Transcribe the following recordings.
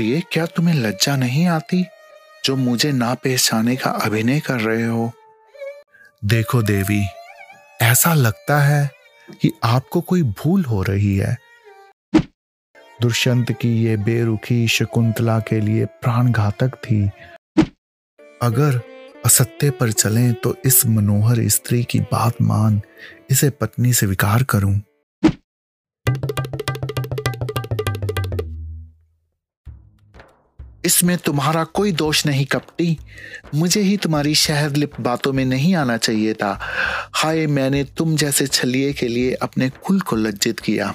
प्रिय क्या तुम्हें लज्जा नहीं आती जो मुझे ना पहचाने का अभिनय कर रहे हो? देखो देवी, ऐसा लगता है कि आपको कोई भूल हो रही है। दुष्यंत की ये बेरुखी शकुंतला के लिए प्राण घातक थी। अगर असत्य पर चलें तो इस मनोहर स्त्री की बात मान इसे पत्नी स्वीकार करूँ। इसमें तुम्हारा कोई दोष नहीं कपटी। मुझे ही तुम्हारी शहर लिप बातों में नहीं आना चाहिए था। हाय, मैंने तुम जैसे छलिए के लिए अपने कुल को लज्जित किया।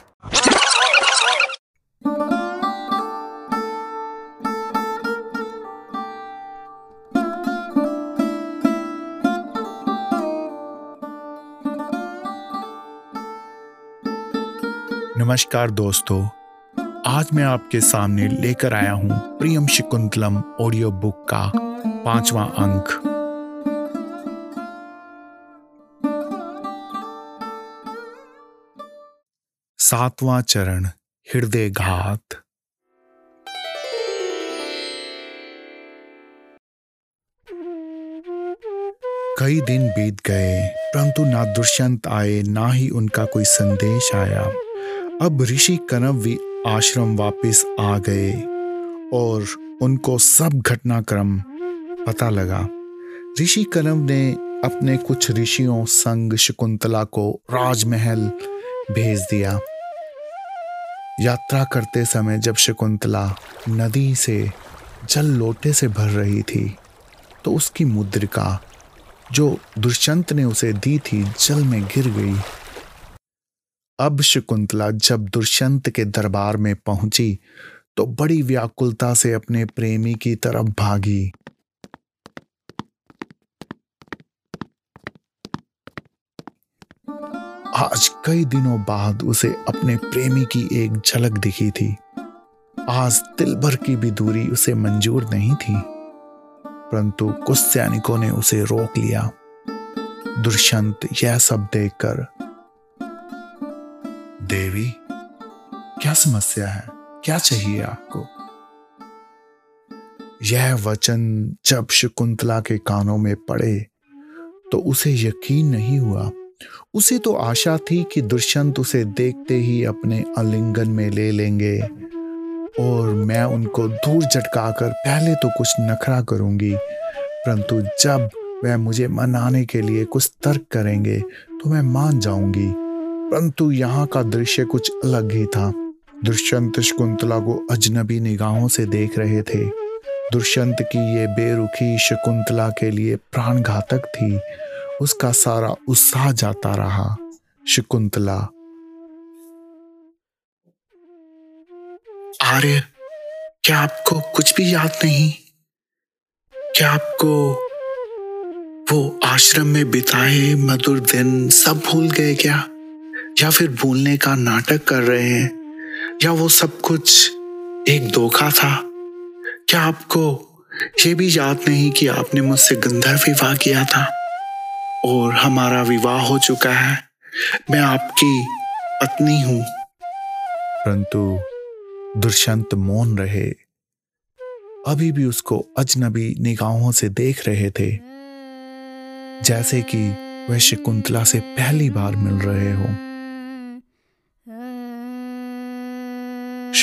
नमस्कार दोस्तों आज मैं आपके सामने लेकर आया हूँ प्रियम शिकुंतलम ऑडियो बुक का पांचवा अंक। सातवां चरण हृदय घात कई दिन बीत गए, परंतु ना दुष्यंत आए, ना ही उनका कोई संदेश आया। अब ऋषि कनव भी आश्रम वापस आ गए और उनको सब घटनाक्रम पता लगा। ऋषि कलम ने अपने कुछ ऋषियों संग शकुंतला को राजमहल भेज दिया। यात्रा करते समय जब शकुंतला नदी से जल लोटे से भर रही थी तो उसकी मुद्रिका, जो दुष्यंत ने उसे दी थी, जल में गिर गई। अब शकुंतला जब दुष्यंत के दरबार में पहुँची तो बड़ी व्याकुलता से अपने प्रेमी की तरफ़ भागी। आज कई दिनों बाद उसे अपने प्रेमी की एक झलक दिखी थी। आज दिल भर की भी दूरी उसे मंजूर नहीं थी, परंतु कुछ सैनिकों ने उसे रोक लिया। दुष्यंत यह सब देखकर देवी, क्या समस्या है? क्या चाहिए आपको? यह वचन जब शकुंतला के कानों में पड़े तो उसे यकीन नहीं हुआ। उसे तो आशा थी कि दुष्यंत उसे देखते ही अपने अलिंगन में ले लेंगे, और मैं उनको दूर झटकाकर पहले तो कुछ नखरा करूँगी, परंतु जब वह मुझे मनाने के लिए कुछ तर्क करेंगे तो मैं मान जाऊँगी। परंतु यहाँ का दृश्य कुछ अलग ही था। दुष्यंत शकुंतला को अजनबी निगाहों से देख रहे थे। दुष्यंत की ये बेरुखी शकुंतला के लिए प्राण घातक थी। उसका सारा उत्साह जाता रहा। शकुंतला, आर्य, क्या आपको कुछ भी याद नहीं? क्या आपको वो आश्रम में बिताए मधुर दिन सब भूल गए क्या? या फिर भूलने का नाटक कर रहे हैं, या वो सब कुछ एक धोखा था? क्या आपको ये भी याद नहीं कि आपने मुझसे गंधर्व विवाह किया था? और हमारा विवाह हो चुका है। मैं आपकी पत्नी हूँ। परंतु दुष्यंत मौन रहे। अभी भी उसको अजनबी निगाहों से देख रहे थे। जैसे कि वह शकुंतला से पहली बार मिल रहे हो।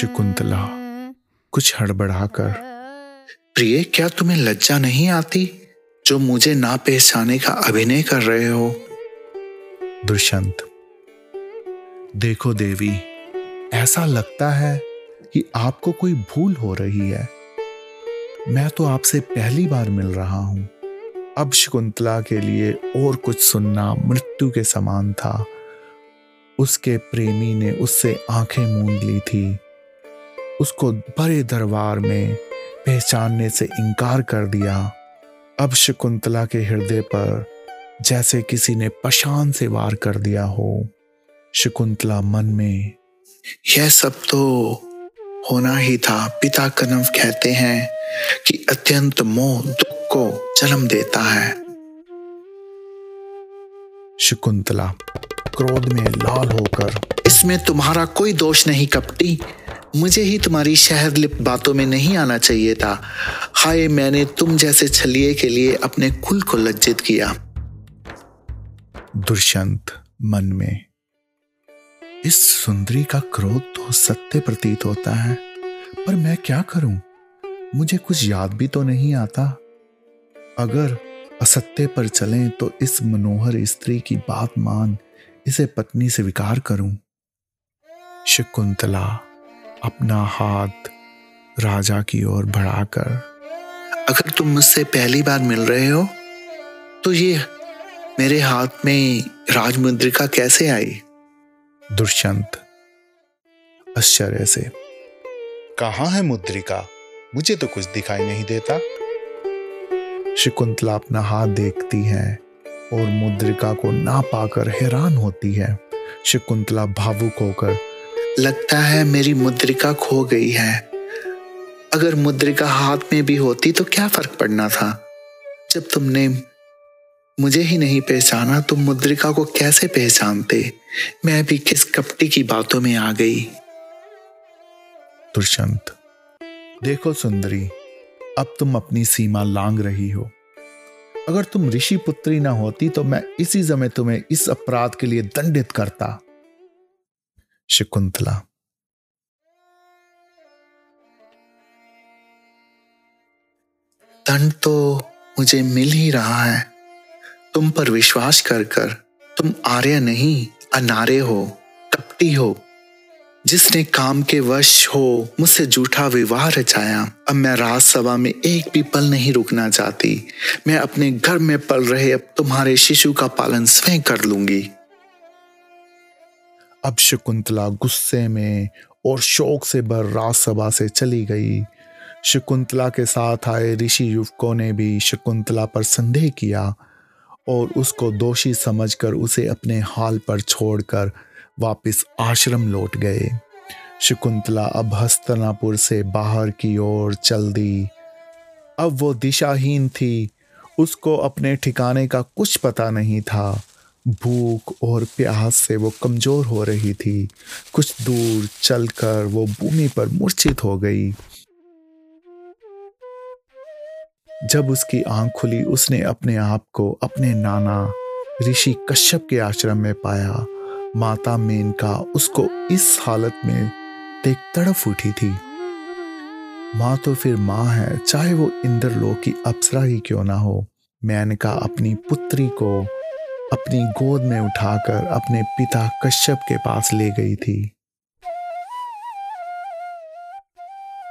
शकुंतला, कुछ हड़बड़ाकर, प्रिय, क्या तुम्हें लज्जा नहीं आती जो मुझे ना पहचाने का अभिनय कर रहे हो? दुष्यंत, देखो देवी, ऐसा लगता है कि आपको कोई भूल हो रही है। मैं तो आपसे पहली बार मिल रहा हूँ। अब शकुंतला के लिए और कुछ सुनना मृत्यु के समान था। उसके प्रेमी ने उससे आँखें मूंद ली थी। उसको बड़े दरबार में पहचानने से इनकार कर दिया। अब शकुंतला के हृदय पर जैसे किसी ने पशान से वार कर दिया हो, शकुंतला मन में, यह सब तो होना ही था। पिता कनव कहते हैं कि अत्यंत मोह दुख को जन्म देता है। शकुंतला क्रोध में लाल होकर, इसमें तुम्हारा कोई दोष नहीं कपटी। मुझे ही तुम्हारी शहर लिप बातों में नहीं आना चाहिए था। हाय, मैंने तुम जैसे छलिए के लिए अपने कुल को लज्जित किया। दुष्यंत, मन में, इस सुंदरी का क्रोध तो सत्य प्रतीत होता है, पर मैं क्या करूँ? मुझे कुछ याद भी तो नहीं आता। अगर असत्य पर चलें तो इस मनोहर स्त्री की बात मान, इसे पत्नी से विकार करूँ। शकुंतला अपना हाथ राजा की ओर बढ़ाकर। अगर तुम मुझसे पहली बार मिल रहे हो तो ये मेरे हाथ में राजमुद्रिका कैसे आई? दुष्यंत आश्चर्य से कहा है मुद्रिका? मुझे तो कुछ दिखाई नहीं देता। शकुंतला अपना हाथ देखती है और मुद्रिका को ना पाकर हैरान होती है। शकुंतला भावुक होकर लगता है मेरी मुद्रिका खो गई है। अगर मुद्रिका हाथ में भी होती तो क्या फ़र्क पड़ना था? जब तुमने मुझे ही नहीं पहचाना तो मुद्रिका को कैसे पहचानते? मैं भी किस कपटी की बातों में आ गई? दुष्यंत, देखो सुंदरी, अब तुम अपनी सीमा लांग रही हो। अगर तुम ऋषि पुत्री ना होती तो मैं इसी समय तुम्हें इस अपराध के लिए दंडित करता। शकुंतला दंड तो मुझे मिल ही रहा है। तुम पर विश्वास कर कर तुम आर्य नहीं, अनार्य हो कपटी हो। जिसने काम के वश हो, मुझसे झूठा विवाह रचाया। अब मैं राजसभा में एक भी पल नहीं रुकना चाहती। मैं अपने घर में पल रहे अब तुम्हारे शिशु का पालन स्वयं कर लूँगी। अब शकुंतला गुस्से में और शोक से भर राजसभा से चली गई। शकुंतला के साथ आए ऋषि युवकों ने भी शकुंतला पर संदेह किया और उसको दोषी समझकर उसे अपने हाल पर छोड़कर वापस आश्रम लौट गए। शकुंतला अब हस्तनापुर से बाहर की ओर चल दी अब वो दिशाहीन थी। उसको अपने ठिकाने का कुछ पता नहीं था। भूख और प्यास से वो कमज़ोर हो रही थी। कुछ दूर चलकर वो भूमि पर मूर्छित हो गई। जब उसकी आँख खुली, उसने अपने आप को अपने नाना ऋषि कश्यप के आश्रम में पाया। माता मेनका उसको इस हालत में देख तड़फ उठी थी। माँ तो फिर माँ है, चाहे वो इंद्रलोक की अप्सरा ही क्यों ना हो। मेनका अपनी पुत्री को अपनी गोद में उठाकर अपने पिता कश्यप के पास ले गई थी।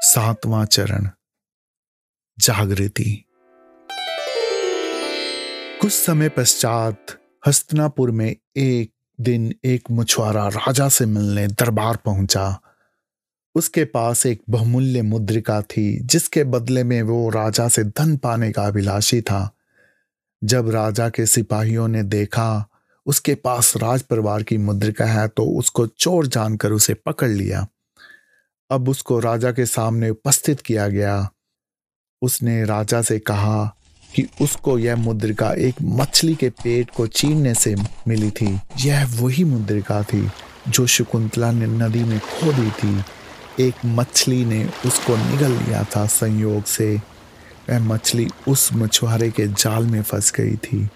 सातवां चरण। जागृति। कुछ समय पश्चात हस्तनापुर में एक दिन एक मछुआरा राजा से मिलने दरबार पहुँचा। उसके पास एक बहुमूल्य मुद्रिका थी, जिसके बदले में वो राजा से धन पाने का अभिलाषी था। जब राजा के सिपाहियों ने देखा, उसके पास राज परिवार की मुद्रिका है तो उसको चोर जानकर उसे पकड़ लिया। अब उसको राजा के सामने उपस्थित किया गया। उसने राजा से कहा कि उसको यह मुद्रिका एक मछली के पेट को चीरने से मिली थी। यह वही मुद्रिका थी जो शकुंतला ने नदी में खो दी थी। एक मछली ने उसको निगल लिया था संयोग से। वह मछली उस मछुआरे के जाल में फंस गई थी।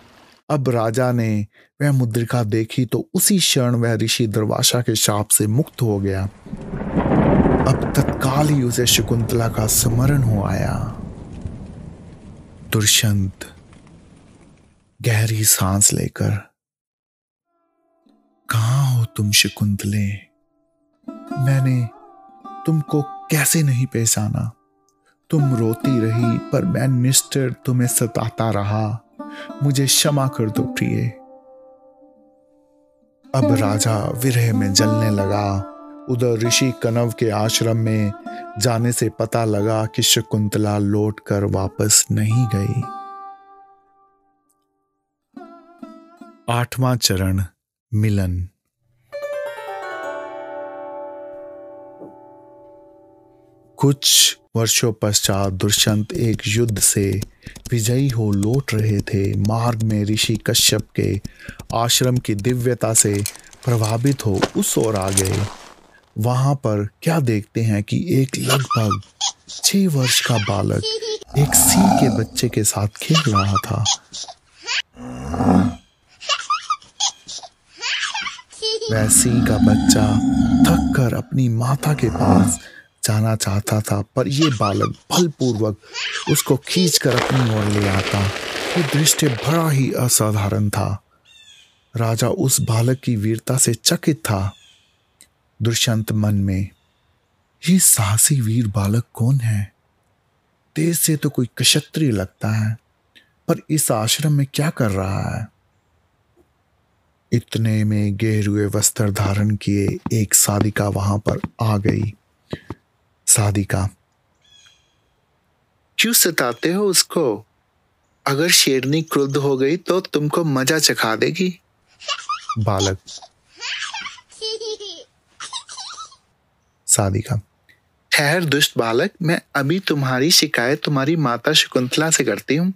अब राजा ने वह मुद्रिका देखी तो उसी क्षण वह ऋषि दरवाशा के शाप से मुक्त हो गया। अब तत्काल ही उसे शकुंतला का स्मरण हो आया। दुष्यंत गहरी सांस लेकर, कहा हो तुम शकुंतले? मैंने तुमको कैसे नहीं पहचाना तुम रोती रही, पर मैं निष्ठर, तुम्हें सताता रहा। मुझे क्षमा कर दो प्रिय। अब राजा विरह में जलने लगा। उधर ऋषि कनव के आश्रम में जाने से पता लगा कि शकुंतला लौट कर वापस नहीं गई। आठवां चरण, मिलन। कुछ वर्षों पश्चात दुष्यंत एक युद्ध से विजयी हो लौट रहे थे। मार्ग में ऋषि कश्यप के आश्रम की दिव्यता से प्रभावित हो उस ओर आ गए। वहाँ पर क्या देखते हैं कि एक लगभग छह वर्ष का बालक एक सी के बच्चे के साथ खेल रहा था। वह वैसी का बच्चा थक कर अपनी माता के पास जाना चाहता था, पर यह बालक बलपूर्वक उसको खींच कर अपनी ओर ले आता। ये दृश्य बड़ा ही असाधारण था। राजा उस बालक की वीरता से चकित था। दुष्यंत मन में, ये साहसी वीर बालक कौन है? तेज से तो कोई क्षत्रिय लगता है, पर इस आश्रम में क्या कर रहा है? इतने में गहरुए वस्त्र धारण किए एक साधिका वहाँ पर आ गई। साधिका क्यों सताते हो उसको? अगर शेरनी क्रुद्ध हो गई तो तुमको मज़ा चखा देगी। बालक। साधिका ठहर दुष्ट बालक मैं अभी तुम्हारी शिकायत तुम्हारी माता शकुंतला से करती हूँ।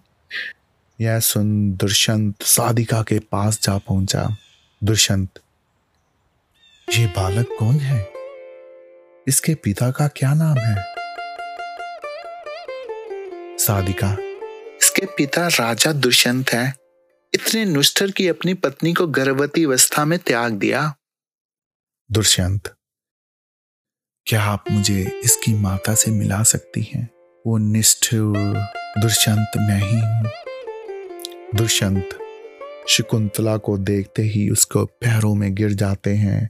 यह सुन दुष्यंत साधिका के पास जा पहुँचा। दुष्यंत ये बालक कौन है? इसके पिता का क्या नाम है? साधिका। इसके पिता राजा दुष्यंत है। इतने नुष्ठर की अपनी पत्नी को गर्भवती अवस्था में त्याग दिया। दुष्यंत क्या आप मुझे इसकी माता से मिला सकती हैं? वो निष्ठुर दुष्यंत मैं ही हूँ। दुष्यंत शकुंतला को देखते ही उसको पैरों में गिर जाते हैं।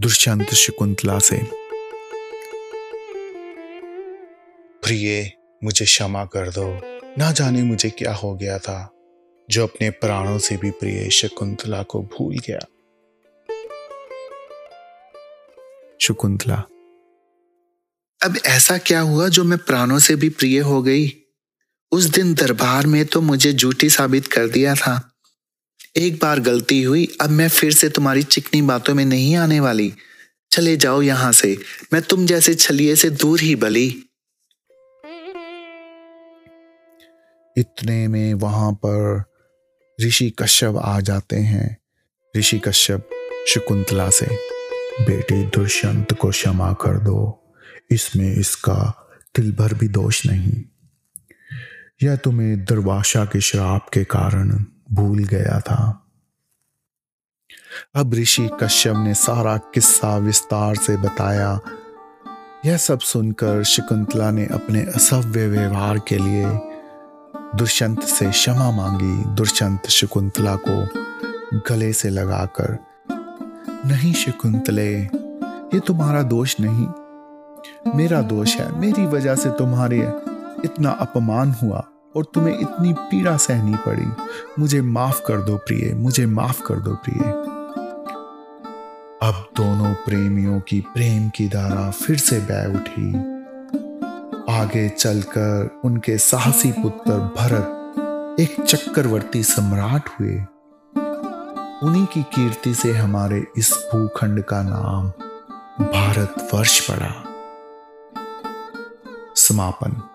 दुष्यंत शकुंतला से। प्रिय मुझे क्षमा कर दो। ना जाने मुझे क्या हो गया था जो अपने प्राणों से भी प्रिय शकुंतला को भूल गया। शकुंतला। अब ऐसा क्या हुआ जो मैं प्राणों से भी प्रिय हो गई? उस दिन दरबार में तो मुझे झूठी साबित कर दिया था। एक बार गलती हुई, अब मैं फिर से तुम्हारी चिकनी बातों में नहीं आने वाली। चले जाओ यहाँ से, मैं तुम जैसे छलिए से दूर ही बली। इतने में वहाँ पर ऋषि कश्यप आ जाते हैं। ऋषि कश्यप शकुंतला से, बेटे, दुष्यंत को क्षमा कर दो। इसमें इसका तिल भर भी दोष नहीं। यह तुम्हें दुर्वाशा के श्राप के कारण भूल गया था। अब ऋषि कश्यप ने सारा किस्सा विस्तार से बताया। यह सब सुनकर शकुंतला ने अपने असभ्य व्यवहार के लिए दुष्यंत से क्षमा मांगी। दुष्यंत शकुंतला को गले से लगाकर, नहीं शकुंतले, ये तुम्हारा दोष नहीं। मेरा दोष है। मेरी वजह से तुम्हारे इतना अपमान हुआ। और तुम्हें इतनी पीड़ा सहनी पड़ी। मुझे माफ़ कर दो प्रिय, मुझे माफ़ कर दो प्रिय। अब दोनों प्रेमियों की प्रेम की धारा फिर से बह उठी। आगे चलकर उनके साहसी पुत्र भरत एक चक्रवर्ती सम्राट हुए। उन्हीं की कीर्ति से हमारे इस भूखंड का नाम भारतवर्ष पड़ा। समापन।